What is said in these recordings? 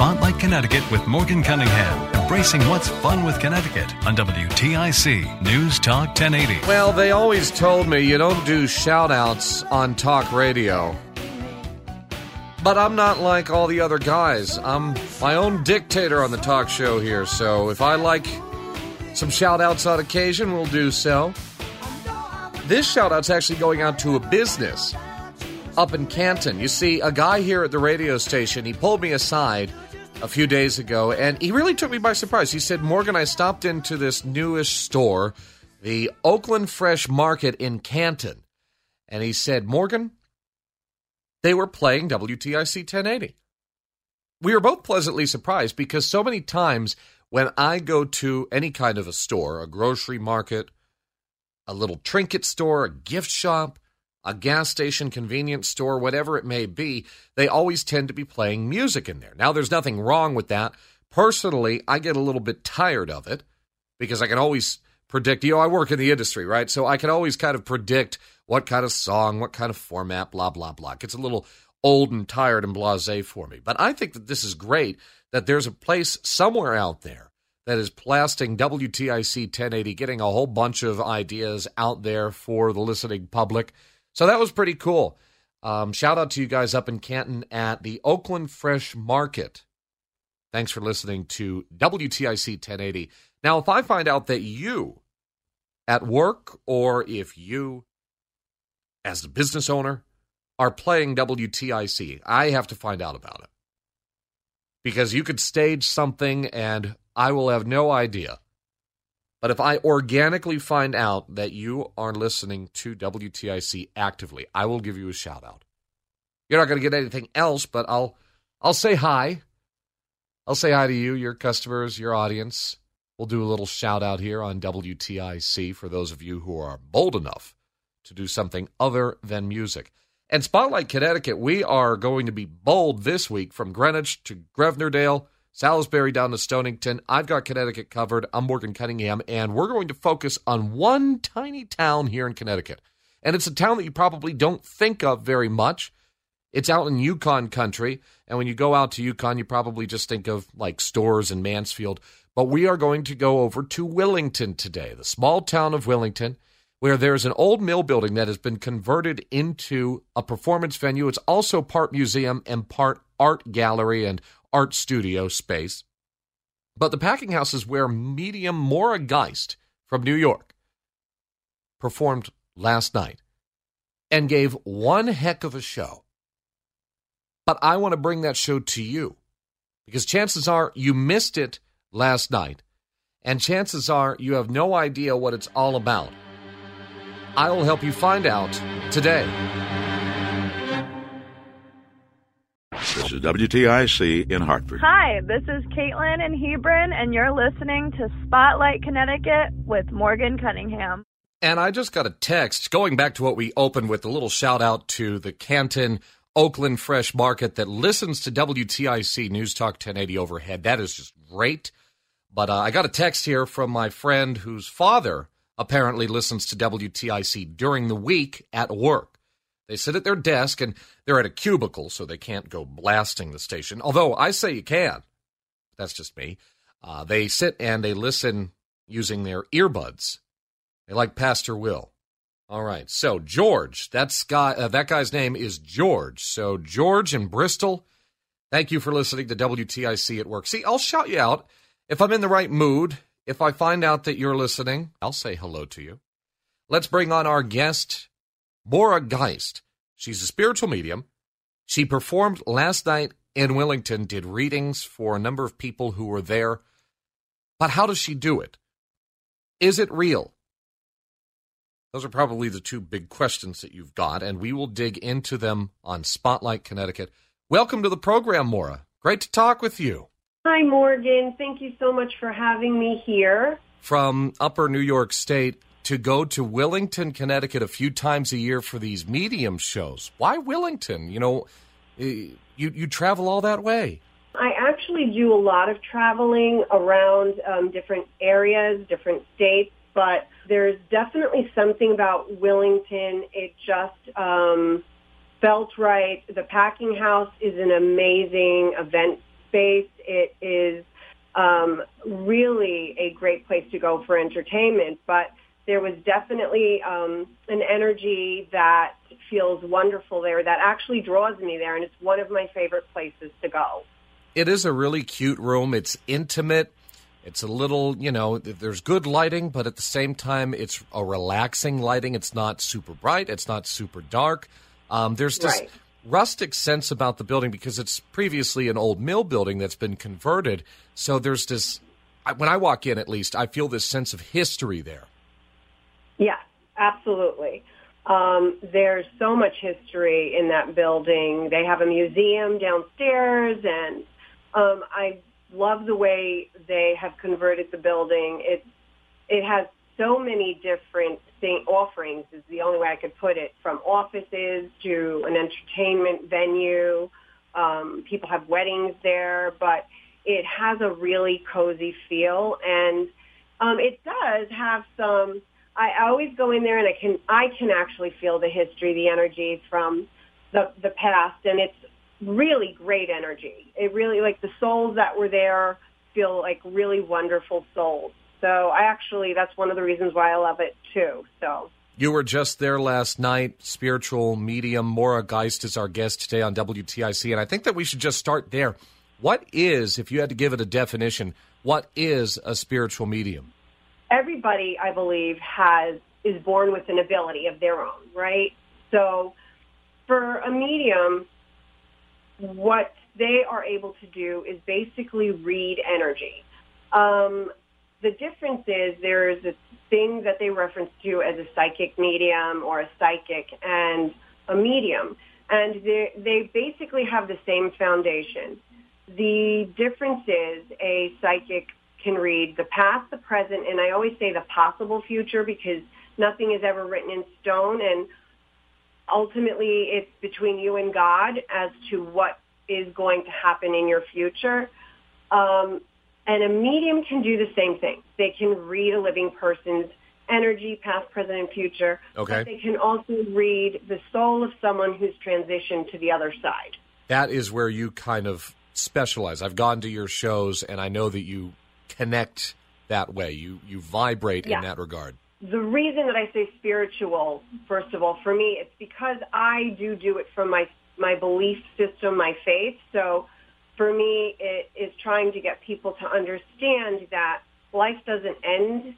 Spotlight Connecticut with Morgan Cunningham, embracing what's fun with Connecticut on WTIC News Talk 1080. Well, they always told me you don't do shout outs on talk radio. But I'm not like all the other guys. I'm my own dictator on the talk show here, so if I like some shout outs on occasion, we'll do so. This shout out's actually going out to a business up in Canton. You see, a guy here at the radio station, he pulled me aside a few days ago and he really took me by surprise. He said, Morgan, I stopped into this newish store, the Oakland Fresh Market in Canton. And he said, Morgan, they were playing WTIC 1080. We were both pleasantly surprised because so many times when I go to any kind of a store, a grocery market, a little trinket store, a gift shop, a gas station, convenience store, whatever it may be, they always tend to be playing music in there. Now, there's nothing wrong with that. Personally, I get a little bit tired of it because I can always predict, you know, I work in the industry, right? So I can always kind of predict what kind of song, what kind of format, blah, blah, blah. It gets a little old and tired and blase for me. But I think that this is great that there's a place somewhere out there that is blasting WTIC 1080, getting a whole bunch of ideas out there for the listening public. So that was pretty cool. Um, shout out to you guys up in Canton at the Oakland Fresh Market. Thanks for listening to WTIC 1080. Now, if I find out that you at work or if you as a business owner are playing WTIC, I have to find out about it. Because you could stage something and I will have no idea but if I organically find out that you are listening to WTIC actively, I will give you a shout out. You're not going to get anything else, but I'll I'll say hi. I'll say hi to you, your customers, your audience. We'll do a little shout out here on WTIC for those of you who are bold enough to do something other than music. And Spotlight Connecticut, we are going to be bold this week from Greenwich to Grosvenordale Salisbury down to Stonington. I've got Connecticut covered. I'm Morgan Cunningham, and we're going to focus on one tiny town here in Connecticut. And it's a town that you probably don't think of very much. It's out in UConn country, and when you go out to UConn, you probably just think of like Storrs and Mansfield. But we are going to go over to Willington today, the small town of Willington, where there's an old mill building that has been converted into a performance venue. It's also part museum and part art gallery and art studio space. But the packing house is where medium Maura Geist from New York performed last night and gave one heck of a show. But I want to bring that show to you because chances are you missed it last night, and chances are you have no idea what it's all about. I will help you find out today. This is WTIC in Hartford. Hi, this is Caitlin in Hebron, and you're listening to Spotlight Connecticut with Morgan Cunningham. And I just got a text going back to what we opened with a little shout out to the Canton Oakland Fresh Market that listens to WTIC News Talk 1080 overhead. That is just great. But uh, I got a text here from my friend whose father apparently listens to WTIC during the week at work. They sit at their desk and they're at a cubicle, so they can't go blasting the station. Although I say you can. That's just me. Uh, they sit and they listen using their earbuds. They like Pastor Will. All right. So George, that's guy. Uh, that guy's name is George. So George in Bristol. Thank you for listening to WTIC at work. See, I'll shout you out if I'm in the right mood. If I find out that you're listening, I'll say hello to you. Let's bring on our guest, Maura Geist. She's a spiritual medium. She performed last night in Willington, did readings for a number of people who were there. But how does she do it? Is it real? Those are probably the two big questions that you've got, and we will dig into them on Spotlight Connecticut. Welcome to the program, Maura. Great to talk with you. Hi, Morgan. Thank you so much for having me here. From Upper New York State, to go to Willington, Connecticut a few times a year for these medium shows. Why Willington? You know, eh, you you travel all that way. I actually do a lot of traveling around um, different areas, different states, but there's definitely something about Willington. It just um, felt right. The packing house is an amazing event space. It is um, really a great place to go for entertainment. But there was definitely um, an energy that feels wonderful there that actually draws me there, and it's one of my favorite places to go. It is a really cute room. It's intimate. It's a little, you know, there's good lighting, but at the same time, it's a relaxing lighting. It's not super bright. It's not super dark. Um, there's this Right. rustic sense about the building because it's previously an old mill building that's been converted. So there's this, when I walk in at least, I feel this sense of history there. Yes, absolutely. Um, there's so much history in that building. They have a museum downstairs, and um, I love the way they have converted the building. It it has so many different thing, offerings. Is the only way I could put it. From offices to an entertainment venue. Um, people have weddings there, but it has a really cozy feel, and um, it does have some. I always go in there and I can I can actually feel the history, the energy from the the past, and it's really great energy. It really like the souls that were there feel like really wonderful souls. So I actually that's one of the reasons why I love it too. So You were just there last night. Spiritual medium Maura Geist is our guest today on WTIC, and I think that we should just start there. What is, if you had to give it a definition, what is a spiritual medium? Everybody, I believe, has is born with an ability of their own, right? So for a medium, what they are able to do is basically read energy. Um, the difference is there is a thing that they reference to as a psychic medium or a psychic and a medium, and they they basically have the same foundation. The difference is a psychic can read the past, the present, and I always say the possible future because nothing is ever written in stone and ultimately it's between you and God as to what is going to happen in your future. Um, and a medium can do the same thing. They can read a living person's energy, past, present, and future. Okay. But they can also read the soul of someone who's transitioned to the other side. That is where you kind of specialize. I've gone to your shows, and I know that you connect that way. You you vibrate Yeah. in that regard. the reason that I say spiritual, first of all, for me, it's because I do do it from my my belief system, my faith. So for me, it is trying to get people to understand that life doesn't end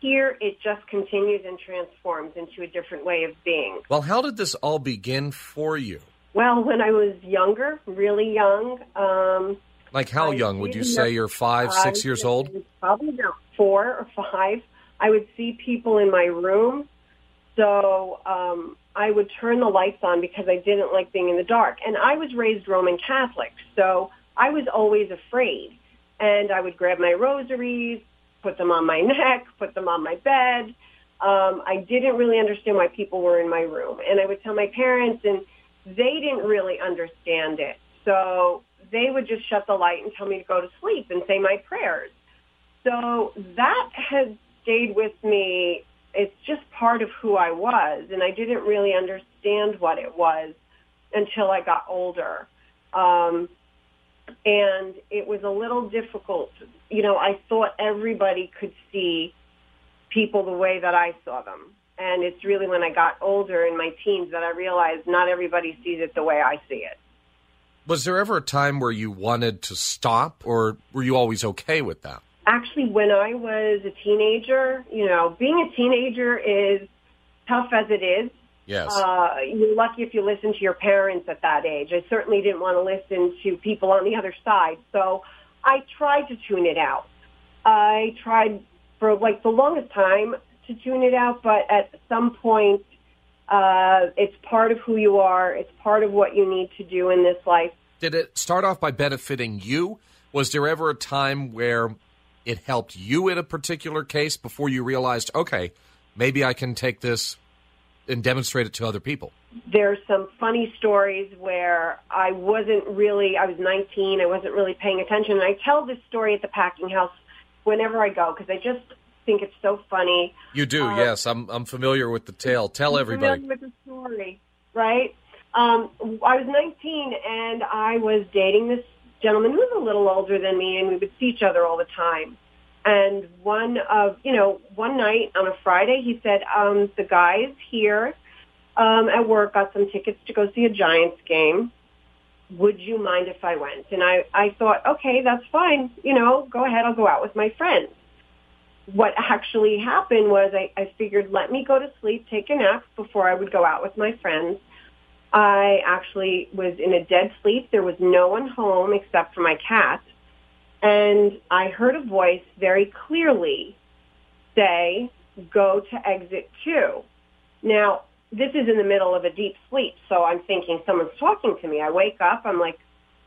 here; it just continues and transforms into a different way of being. Well, how did this all begin for you? Well, when I was younger, really young, um, Like how I young would you say you're five, six years old? Probably about four or five. I would see people in my room, so um, I would turn the lights on because I didn't like being in the dark. And I was raised Roman Catholic, so I was always afraid. And I would grab my rosaries, put them on my neck, put them on my bed. Um, I didn't really understand why people were in my room, and I would tell my parents, and they didn't really understand it. So they would just shut the light and tell me to go to sleep and say my prayers. So that has stayed with me. It's just part of who I was, and I didn't really understand what it was until I got older. Um, and it was a little difficult. You know, I thought everybody could see people the way that I saw them. And it's really when I got older in my teens that I realized not everybody sees it the way I see it. Was there ever a time where you wanted to stop, or were you always okay with that? Actually, when I was a teenager, you know, being a teenager is tough as it is. Yes. Uh, you're lucky if you listen to your parents at that age. I certainly didn't want to listen to people on the other side. So I tried to tune it out. I tried for like the longest time to tune it out, but at some point, uh, it's part of who you are. It's part of what you need to do in this life. Did it start off by benefiting you? Was there ever a time where it helped you in a particular case before you realized, okay, maybe I can take this and demonstrate it to other people? there's some funny stories where I wasn't really, I was 19, I wasn't really paying attention. And I tell this story at the packing house whenever I go because I just think it's so funny. You do, Uh, yes. I'm I'm familiar with the tale. Tell I'm everybody. familiar with the story, right? Um, I was 19 and I was dating this gentleman who was a little older than me, and we would see each other all the time. And one of, you know, one night on a Friday, he said, um, the guys here um, at work got some tickets to go see a Giants game. Would you mind if I went? And I, I thought, okay, that's fine. You know, go ahead. I'll go out with my friends. What actually happened was I, I figured, let me go to sleep, take a nap before I would go out with my friends. I actually was in a dead sleep. There was no one home except for my cat. And I heard a voice very clearly say, go to exit two. Now, this is in the middle of a deep sleep, so I'm thinking someone's talking to me. I wake up, I'm like,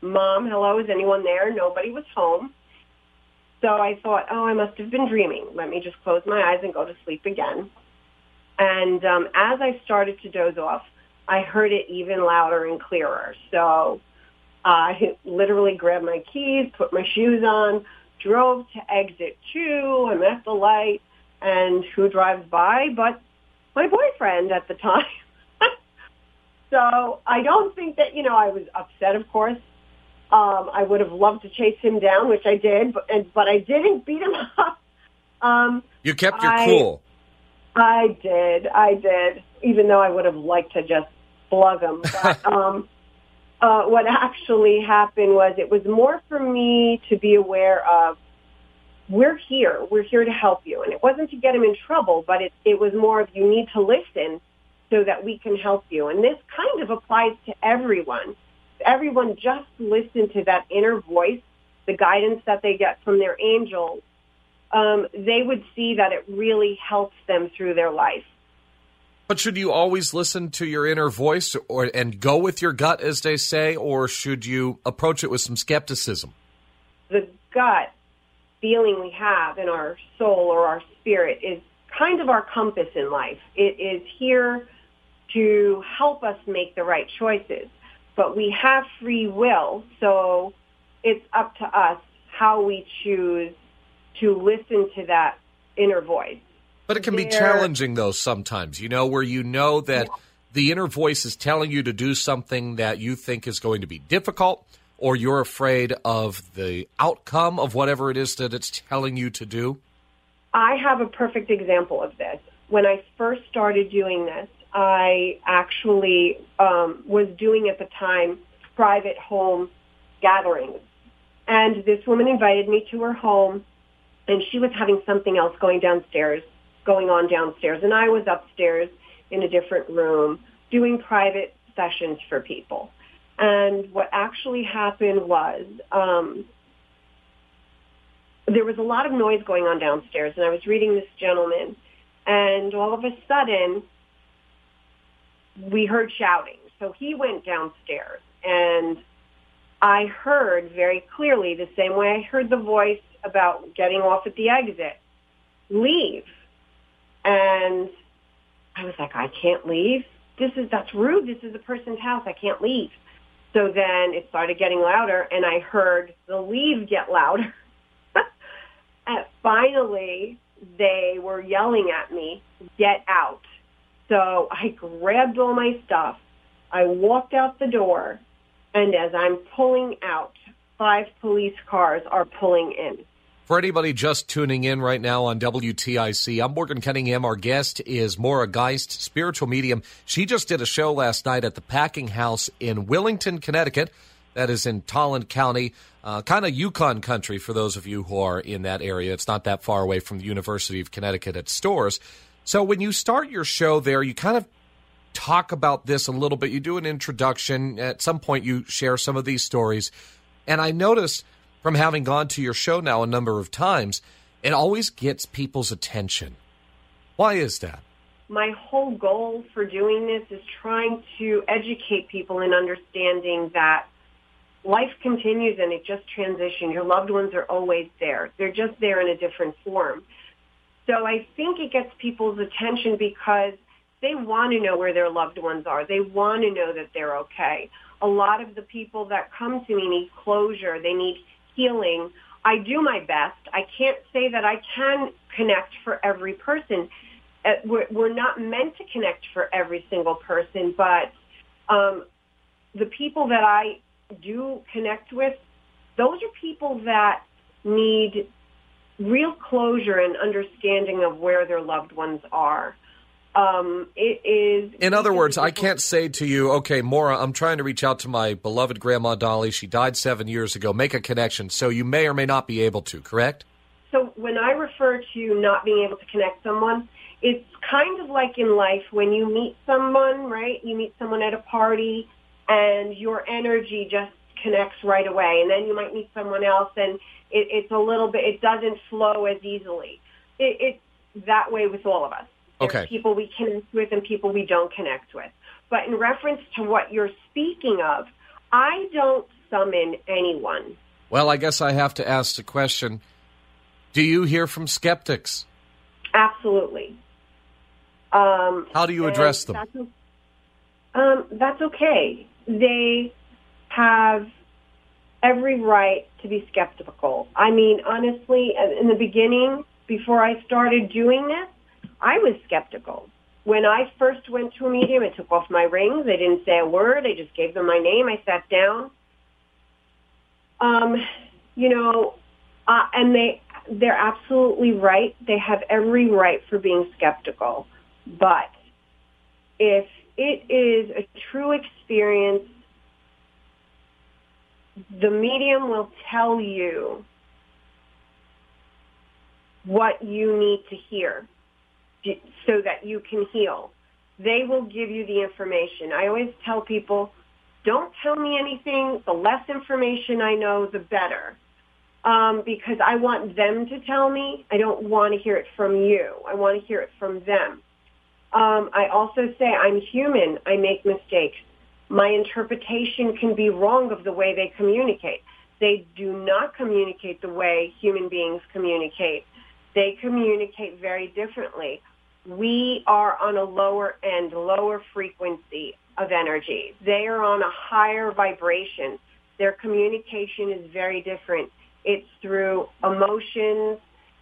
Mom, hello, is anyone there? Nobody was home. So I thought, oh, I must have been dreaming. Let me just close my eyes and go to sleep again. And um, as I started to doze off, I heard it even louder and clearer. So I literally grabbed my keys, put my shoes on, drove to exit two. I'm at the light, and who drives by but my boyfriend at the time. so I don't think that, you know, I was upset, of course. Um, I would have loved to chase him down, which I did, but, and, but I didn't beat him up. Um, You kept your I- cool. I did. I did. Even though I would have liked to just slug him. But um, uh, what actually happened was it was more for me to be aware of we're here. We're here to help you. And it wasn't to get him in trouble, but it, it was more of you need to listen so that we can help you. And this kind of applies to everyone. Everyone just listen to that inner voice, the guidance that they get from their angels. Um, they would see that it really helps them through their life. But should you always listen to your inner voice or and go with your gut, as they say, or should you approach it with some skepticism? the gut feeling we have in our soul or our spirit is kind of our compass in life. It is here to help us make the right choices. But we have free will, so it's up to us how we choose to listen to that inner voice. But it can be challenging, though, sometimes, you know, where you know that the inner voice is telling you to do something that you think is going to be difficult, or you're afraid of the outcome of whatever it is that it's telling you to do. I have a perfect example of this. When I first started doing this, I actually um, was doing at the time private home gatherings. And this woman invited me to her home, and she was having something else going downstairs, going on downstairs. And I was upstairs in a different room doing private sessions for people. And what actually happened was um, there was a lot of noise going on downstairs, and I was reading this gentleman, and all of a sudden, we heard shouting. So he went downstairs, and I heard very clearly the same way I heard the voice about getting off at the exit, leave. And I was like, I can't leave. This is that's rude. This is a person's house. I can't leave. So then it started getting louder, and I heard the leave get louder. and finally, they were yelling at me, "Get out!" So I grabbed all my stuff. I walked out the door, and as I'm pulling out, five police cars are pulling in. For anybody just tuning in right now on WTIC, I'm Morgan Cunningham. Our guest is Maura Geist, spiritual medium. She just did a show last night at the Packing House in Willington, Connecticut. That is in Tolland County, uh, kind of UConn country for those of you who are in that area. It's not that far away from the University of Connecticut at Storrs. So when you start your show there, you kind of talk about this a little bit. You do an introduction. At some point, you share some of these stories. And I notice from having gone to your show now a number of times, it always gets people's attention. Why is that? my whole goal for doing this is trying to educate people in understanding that life continues and it just transitions. Your loved ones are always there. They're just there in a different form. So I think it gets people's attention because they want to know where their loved ones are. They want to know that they're okay. A lot of the people that come to me need closure. They need healing. I do my best. I can't say that I can connect for every person. Uh, We're, we're not meant to connect for every single person, but um, the people that I do connect with, those are people that need real closure and understanding of where their loved ones are. Um, it is. In other words, I can't say to you, okay, Maura, I'm trying to reach out to my beloved Grandma Dolly. She died seven years ago. Make a connection. So you may or may not be able to, correct? So when I refer to not being able to connect someone, it's kind of like in life when you meet someone, right? You meet someone at a party and your energy just connects right away. And then you might meet someone else and it, it's a little bit, it doesn't flow as easily. It, it's that way with all of us. There's Okay. people we connect with and people we don't connect with. But in reference to what you're speaking of, I don't summon anyone. Well, I guess I have to ask the question Do you hear from skeptics? Absolutely. Um, How do you address them? That's, um, that's okay. They have every right to be skeptical. I mean, honestly, in the beginning, before I started doing this, I was skeptical. When I first went to a medium, I took off my rings. I didn't say a word. I just gave them my name. I sat down. Um, you know, uh, and they they're absolutely right. They have every right for being skeptical. But if it is a true experience, the medium will tell you what you need to hear so that you can heal. They will give you the information. I always tell people, don't tell me anything. The less information I know, the better. Um, because I want them to tell me. I don't want to hear it from you. I want to hear it from them. Um, I also say I'm human. I make mistakes. My interpretation can be wrong of the way they communicate. They do not communicate the way human beings communicate. They communicate very differently. We are on a lower end, lower frequency of energy. They are on a higher vibration. Their communication is very different. It's through emotions.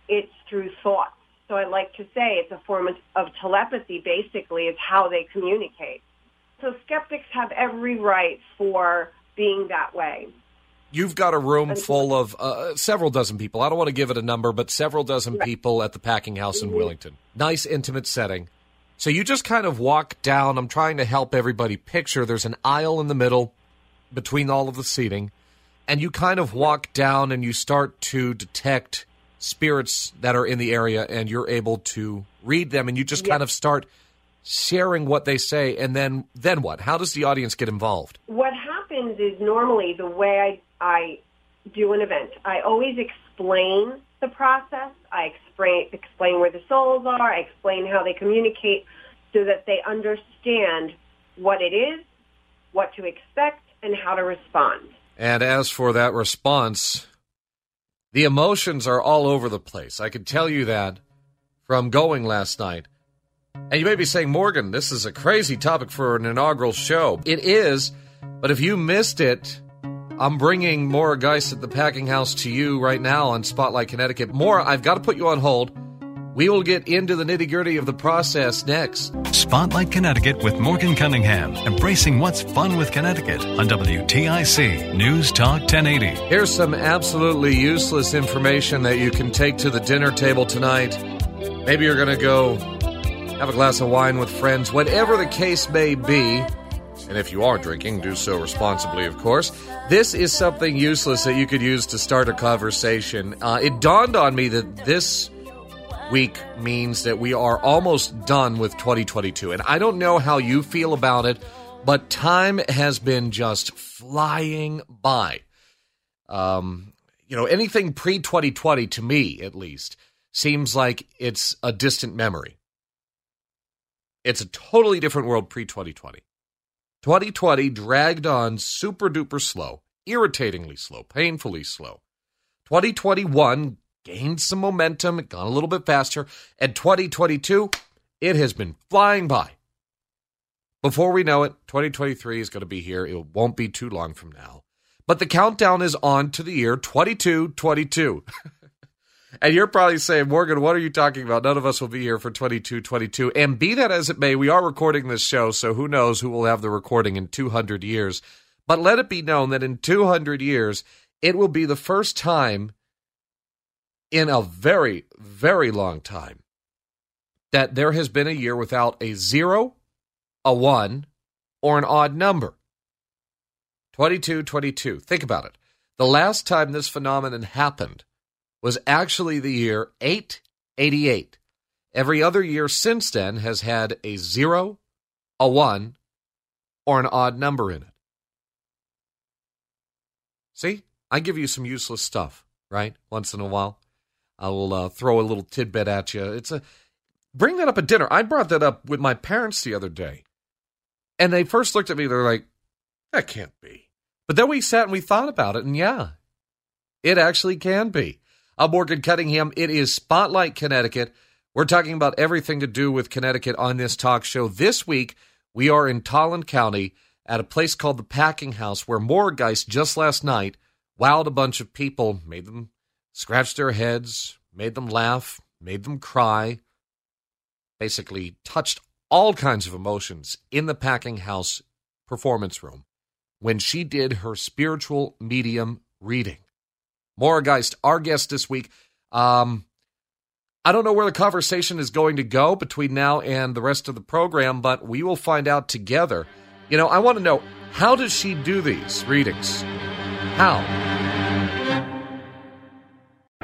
It's through thoughts. So I like to say it's a form of, of telepathy, basically, is how they communicate. So skeptics have every right for being that way. You've got a room full of uh, several dozen people. I don't want to give it a number, but several dozen people at the packing house in Willington. Nice, intimate setting. So you just kind of walk down. I'm trying to help everybody picture. There's an aisle in the middle between all of the seating, and you kind of walk down and you start to detect spirits that are in the area, and you're able to read them, and you just kind of start sharing what they say, and then then what? How does the audience get involved? What happens is normally the way I, I do an event, I always explain the process. I explain, explain where the souls are. I explain how they communicate so that they understand what it is, what to expect, and how to respond. And as for that response, the emotions are all over the place. I can tell you that from going last night. And you may be saying, Morgan, this is a crazy topic for an inaugural show. It is, but if you missed it, I'm bringing Maura Geist at the Packing House to you right now on Spotlight Connecticut. Maura, I've got to put you on hold. We will get into the nitty gritty of the process next. Spotlight Connecticut with Morgan Cunningham, embracing what's fun with Connecticut on WTIC News Talk 1080. Here's some absolutely useless information that you can take to the dinner table tonight. Maybe you're going to go have a glass of wine with friends, whatever the case may be. And if you are drinking, do so responsibly, of course. This is something useless that you could use to start a conversation. Uh, it dawned on me that this week means that we are almost done with 2022. And I don't know how you feel about it, but time has been just flying by. Um, you know, anything pre 2020, to me at least, seems like it's a distant memory. It's a totally different world pre 2020. 2020 dragged on super duper slow, irritatingly slow, painfully slow. 2021 gained some momentum, gone a little bit faster, and 2022, it has been flying by. Before we know it, 2023 is going to be here. It won't be too long from now. But the countdown is on to the year 2222. and you're probably saying, Morgan, what are you talking about? None of us will be here for 2222. And be that as it may, we are recording this show, so who knows who will have the recording in 200 years. But let it be known that in 200 years, it will be the first time in a very, very long time that there has been a year without a zero, a one, or an odd number. 22 22. Think about it. The last time this phenomenon happened was actually the year 888. Every other year since then has had a zero, a one, or an odd number in it. See, I give you some useless stuff, right? Once in a while, I will uh, throw a little tidbit at you. It's a bring that up at dinner. I brought that up with my parents the other day, and they first looked at me. They're like, "That can't be." But then we sat and we thought about it, and yeah, it actually can be. I'm Morgan Cunningham. It is Spotlight Connecticut. We're talking about everything to do with Connecticut on this talk show. This week, we are in Tolland County at a place called the Packing House, where Maura Geist just last night wowed a bunch of people, made them scratch their heads, made them laugh, made them cry, basically touched all kinds of emotions in the Packing House performance room when she did her spiritual medium reading. Maura Geist, our guest this week. Um, I don't know where the conversation is going to go between now and the rest of the program, but we will find out together. You know, I want to know how does she do these readings? How?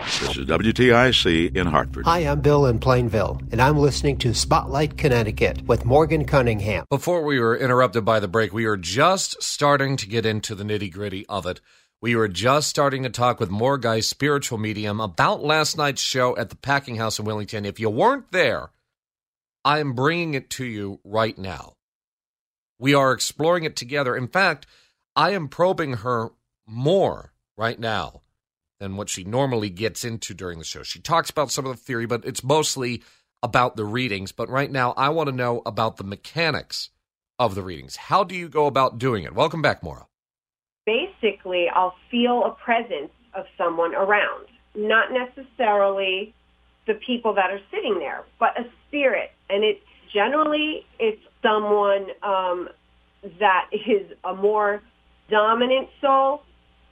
This is WTIC in Hartford. Hi, I'm Bill in Plainville, and I'm listening to Spotlight Connecticut with Morgan Cunningham. Before we were interrupted by the break, we were just starting to get into the nitty gritty of it. We were just starting to talk with Maura Geist spiritual medium about last night's show at the Packing House in Willington. If you weren't there, I am bringing it to you right now. We are exploring it together. In fact, I am probing her more right now than what she normally gets into during the show. She talks about some of the theory, but it's mostly about the readings. But right now, I want to know about the mechanics of the readings. How do you go about doing it? Welcome back, Maura basically I'll feel a presence of someone around. Not necessarily the people that are sitting there, but a spirit. And it generally it's someone um, that is a more dominant soul.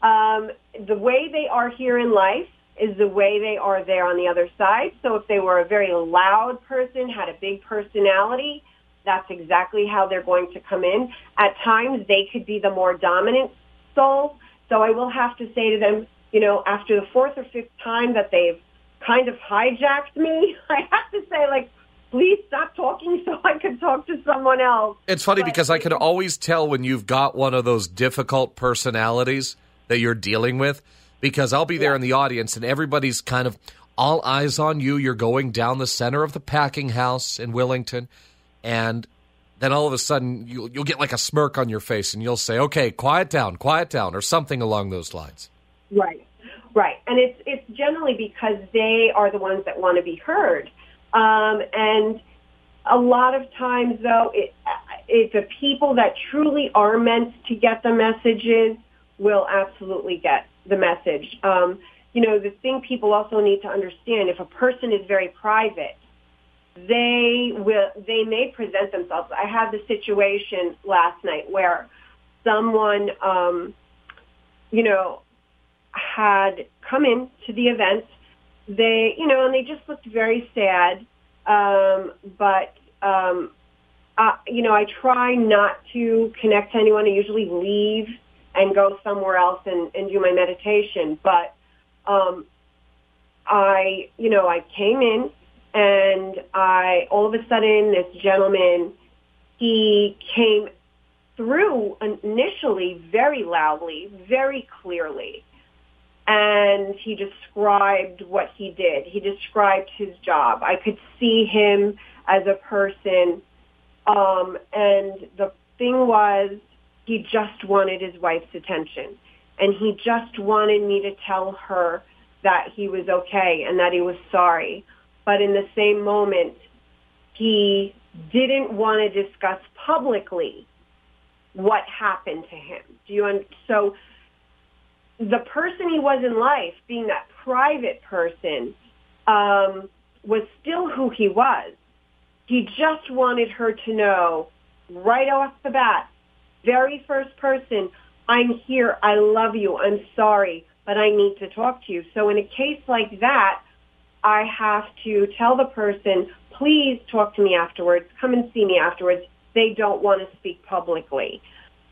Um, the way they are here in life is the way they are there on the other side. So if they were a very loud person, had a big personality, that's exactly how they're going to come in. At times, they could be the more dominant soul. So I will have to say to them, you know, after the fourth or fifth time that they've kind of hijacked me, I have to say, like, please stop talking so I can talk to someone else. It's funny but, because I can always tell when you've got one of those difficult personalities that you're dealing with because I'll be there yeah. in the audience and everybody's kind of all eyes on you. You're going down the center of the packing house in Willington and then all of a sudden you'll, you'll get like a smirk on your face and you'll say, okay, quiet down, quiet down, or something along those lines. Right, right. And it's, it's generally because they are the ones that want to be heard. Um, and a lot of times, though, it, it, the people that truly are meant to get the messages will absolutely get the message. Um, you know, the thing people also need to understand, if a person is very private, they will they may present themselves. I had the situation last night where someone um, you know had come in to the event. They you know and they just looked very sad. Um, but um, uh, you know I try not to connect to anyone. I usually leave and go somewhere else and, and do my meditation. But um, I you know I came in and I all of a sudden this gentleman he came through initially very loudly, very clearly. And he described what he did. He described his job. I could see him as a person. Um, and the thing was, he just wanted his wife's attention. And he just wanted me to tell her that he was okay and that he was sorry but in the same moment, he didn't want to discuss publicly what happened to him. Do you un- so the person he was in life, being that private person, um, was still who he was. He just wanted her to know right off the bat, very first person, I'm here, I love you, I'm sorry, but I need to talk to you. So in a case like that, I have to tell the person, please talk to me afterwards. Come and see me afterwards. They don't want to speak publicly.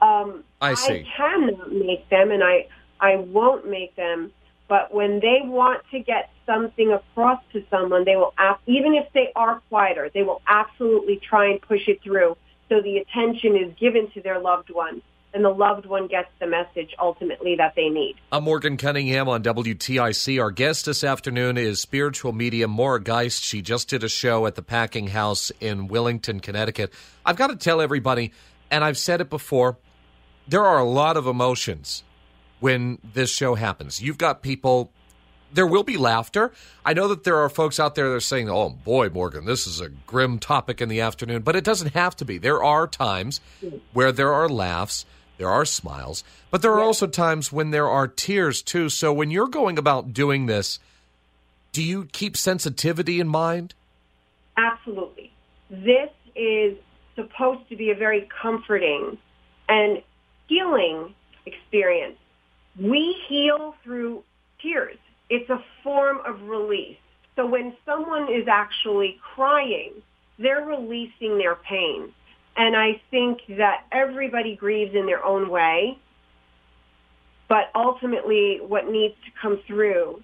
Um, I see. I cannot make them, and I I won't make them. But when they want to get something across to someone, they will, even if they are quieter, they will absolutely try and push it through so the attention is given to their loved one and the loved one gets the message ultimately that they need. I'm Morgan Cunningham on WTIC. Our guest this afternoon is spiritual medium Maura Geist. She just did a show at the Packing House in Willington, Connecticut. I've got to tell everybody, and I've said it before, there are a lot of emotions when this show happens. You've got people there will be laughter. I know that there are folks out there that are saying, "Oh boy, Morgan, this is a grim topic in the afternoon," but it doesn't have to be. There are times where there are laughs, there are smiles, but there are also times when there are tears too. So when you're going about doing this, do you keep sensitivity in mind? Absolutely. This is supposed to be a very comforting and healing experience. We heal through tears. It's a form of release. So when someone is actually crying, they're releasing their pain. And I think that everybody grieves in their own way. But ultimately, what needs to come through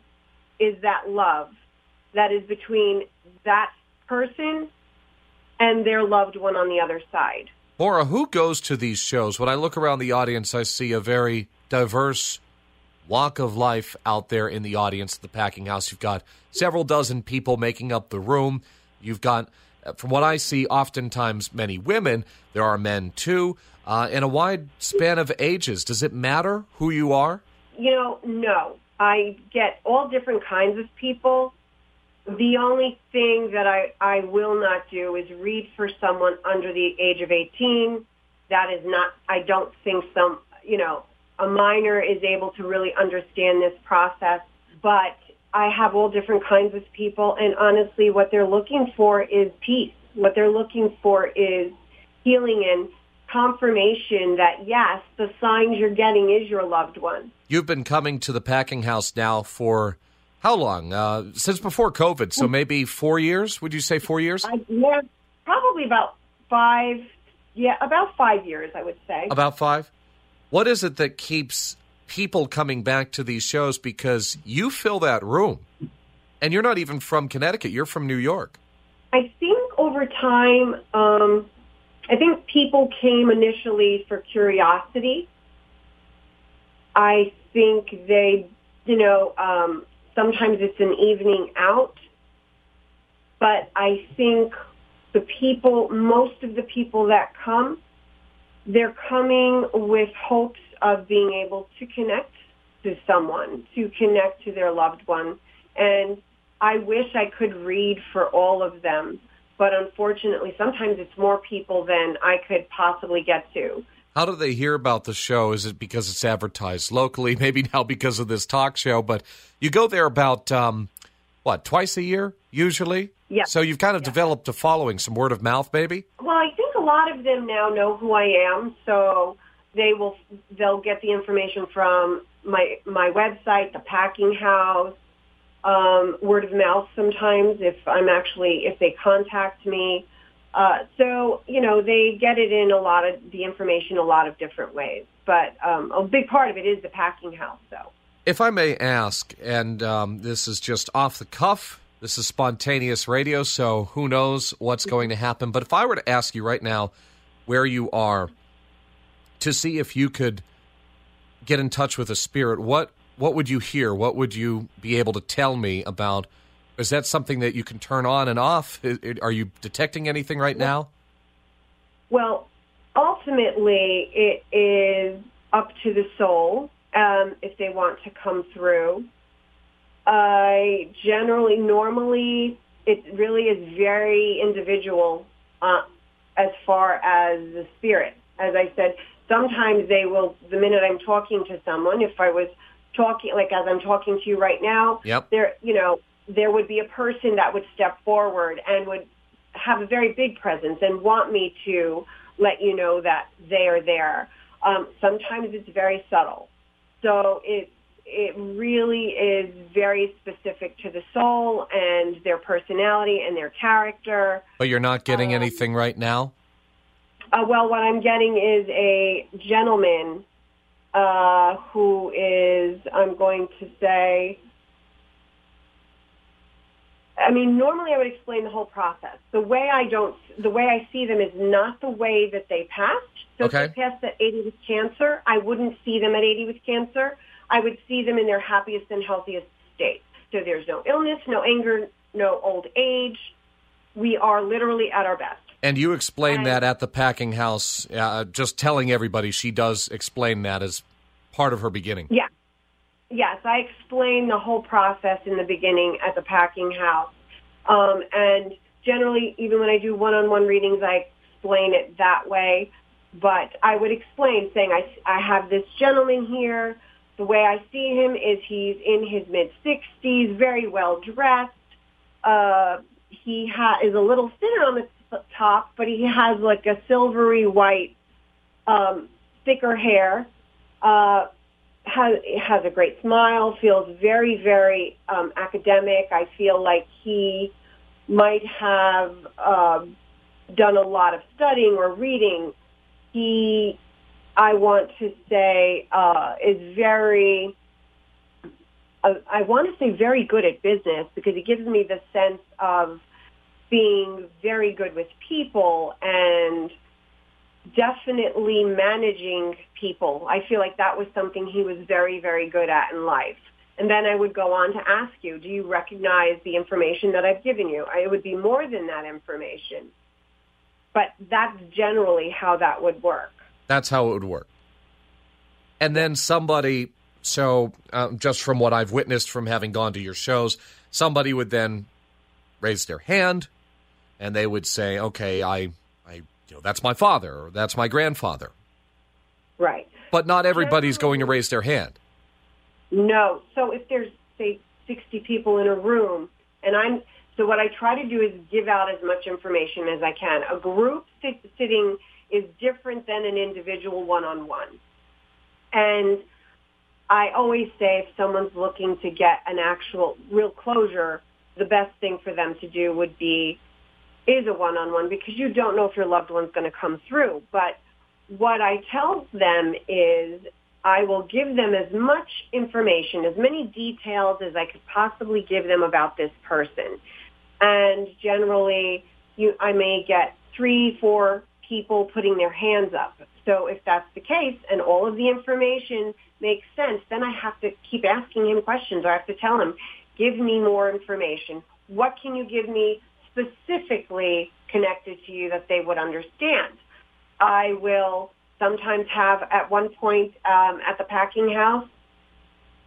is that love that is between that person and their loved one on the other side. Maura, who goes to these shows? When I look around the audience, I see a very diverse walk of life out there in the audience at the packing house. You've got several dozen people making up the room. You've got, uh, from what I see, oftentimes many women. There are men too, uh, and a wide span of ages. Does it matter who you are? You know, no. I get all different kinds of people. The only thing that I, I will not do is read for someone under the age of 18. That is not, I don't think some, you know, a minor is able to really understand this process. But I have all different kinds of people, and honestly, what they're looking for is peace. What they're looking for is healing and confirmation that yes, the signs you're getting is your loved one. You've been coming to the packing house now for how long? Uh, since before COVID, so maybe four years. Would you say four years? I, yeah, probably about five. Yeah, about five years, I would say. About five. What is it that keeps people coming back to these shows? Because you fill that room, and you're not even from Connecticut. You're from New York. I think over time, um, I think people came initially for curiosity. I think they, you know, um, sometimes it's an evening out, but I think the people, most of the people that come, they're coming with hopes of being able to connect to someone, to connect to their loved one. And I wish I could read for all of them, but unfortunately, sometimes it's more people than I could possibly get to. How do they hear about the show? Is it because it's advertised locally? Maybe now because of this talk show, but you go there about, um, what, twice a year, usually? Yeah. So you've kind of Yeah. developed a following, some word of mouth, maybe? Well, I think lot of them now know who I am, so they will they'll get the information from my my website, the packing house, um, word of mouth. Sometimes if I'm actually if they contact me, uh, so you know they get it in a lot of the information a lot of different ways. But um, a big part of it is the packing house, though. If I may ask, and um, this is just off the cuff, this is spontaneous radio, so who knows what's going to happen. But if I were to ask you right now where you are to see if you could get in touch with a spirit, what what would you hear? What would you be able to tell me about? Is that something that you can turn on and off? Are you detecting anything right now? Well, ultimately, it is up to the soul um, if they want to come through. I generally, normally, it really is very individual uh, as far as the spirit. As I said, sometimes they will, the minute I'm talking to someone, if I was talking, like as I'm talking to you right now, Yep. there, you know, there would be a person that would step forward and would have a very big presence and want me to let you know that they are there. Um, sometimes it's very subtle. So it, it really is very specific to the soul and their personality and their character. But you're not getting Um, anything right now? Uh, well, what I'm getting is a gentleman uh, who is, I'm going to say, I mean, normally I would explain the whole process. The way I don't, the way I see them is not the way that they passed. So Okay. if they passed at 80 with cancer, I wouldn't see them at 80 with cancer. I would see them in their happiest and healthiest state. So there's no illness, no anger, no old age. We are literally at our best. And you explain And- that at the packing house, uh, just telling everybody she does explain that as part of her beginning. Yeah. Yes, I explain the whole process in the beginning at the packing house. Um, and generally, even when I do one-on-one readings, I explain it that way. But I would explain saying, I, I have this gentleman here. The way I see him is he's in his mid-60s, very well dressed. Uh, he ha- is a little thinner on the top, but he has like a silvery white, um, thicker hair. Uh, has has a great smile, feels very very um, academic. I feel like he might have um, done a lot of studying or reading. He, I want to say, uh, is very. Uh, I want to say very good at business because it gives me the sense of being very good with people and definitely managing people. I feel like that was something he was very, very good at in life. And then I would go on to ask you, do you recognize the information that I've given you? It would be more than that information. But that's generally how that would work. That's how it would work. And then somebody, so uh, just from what I've witnessed from having gone to your shows, somebody would then raise their hand and they would say, okay, I, I, you know, that's my father or that's my grandfather. Right. But not everybody's going to raise their hand. No. So if there's, say, 60 people in a room, and I'm, so what I try to do is give out as much information as I can. A group sit, sitting is different than an individual one-on-one. And I always say if someone's looking to get an actual real closure, the best thing for them to do would be is a one-on-one because you don't know if your loved one's going to come through. But what I tell them is I will give them as much information, as many details as I could possibly give them about this person. And generally, you, I may get three, four people putting their hands up. So if that's the case and all of the information makes sense, then I have to keep asking him questions I have to tell him, give me more information. What can you give me specifically connected to you that they would understand? I will sometimes have at one point um, at the packing house,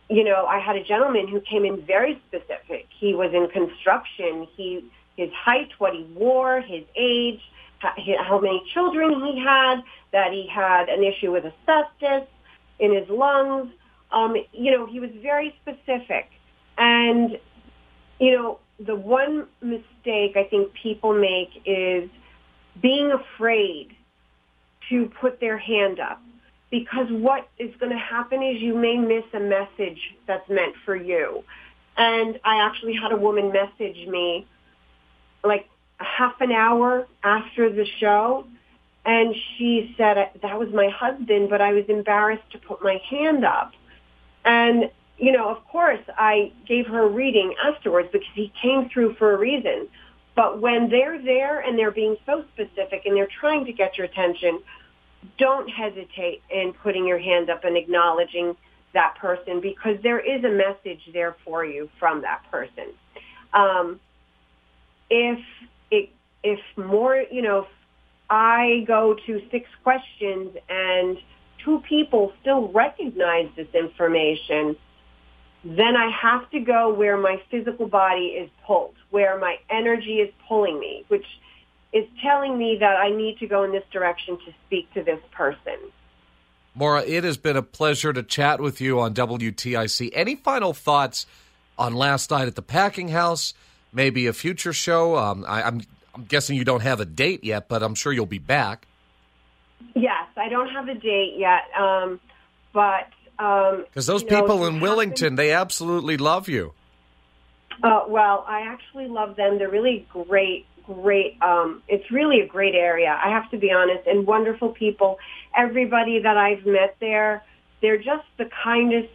you know, I had a gentleman who came in very specific. He was in construction. He, his height, what he wore, his age, how, many children he had, that he had an issue with asbestos in his lungs. Um, you know, he was very specific. And, you know, the one mistake I think people make is being afraid to put their hand up because what is going to happen is you may miss a message that's meant for you. And I actually had a woman message me like half an hour after the show and she said that was my husband but I was embarrassed to put my hand up. And you know, of course, I gave her a reading afterwards because he came through for a reason. But when they're there and they're being so specific and they're trying to get your attention, don't hesitate in putting your hand up and acknowledging that person because there is a message there for you from that person. Um, if it, if more, you know, I go to six questions and two people still recognize this information, then I have to go where my physical body is pulled, where my energy is pulling me, which is telling me that I need to go in this direction to speak to this person. Maura, it has been a pleasure to chat with you on WTIC. Any final thoughts on last night at the packing house? Maybe a future show? Um, I, I'm, I'm guessing you don't have a date yet, but I'm sure you'll be back. Yes, I don't have a date yet, um, but Um, Because those you know, people in Willington, they absolutely love you. uh, well, I actually love them. They're really great, great. Um, it's really a great area. I have to be honest, and wonderful people. Everybody that I've met there, they're just the kindest.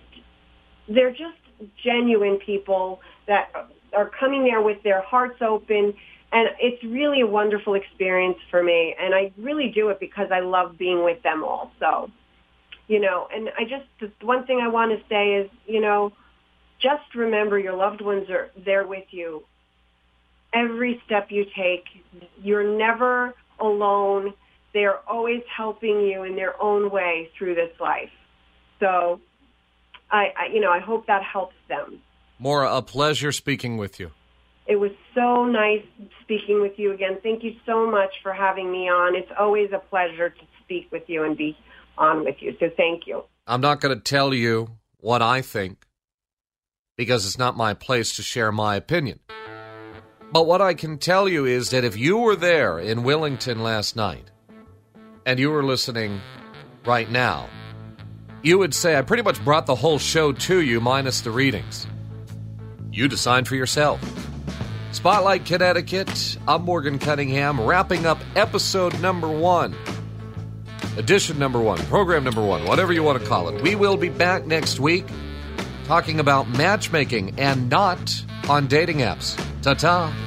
They're just genuine people that are coming there with their hearts open. And it's really a wonderful experience for me. And I really do it because I love being with them all. So, you know, and I just, the one thing I want to say is, you know, just remember your loved ones are there with you. Every step you take, you're never alone. They are always helping you in their own way through this life. So, I, I you know, I hope that helps them. Maura, a pleasure speaking with you. It was so nice speaking with you again. Thank you so much for having me on. It's always a pleasure to speak with you and be on with you. So thank you. I'm not going to tell you what I think because it's not my place to share my opinion. But what I can tell you is that if you were there in Willington last night and you were listening right now, you would say, I pretty much brought the whole show to you minus the readings. You decide for yourself. Spotlight Connecticut, I'm Morgan Cunningham, wrapping up episode number one edition number one, program number one, whatever you want to call it. We will be back next week talking about matchmaking and not on dating apps. Ta ta.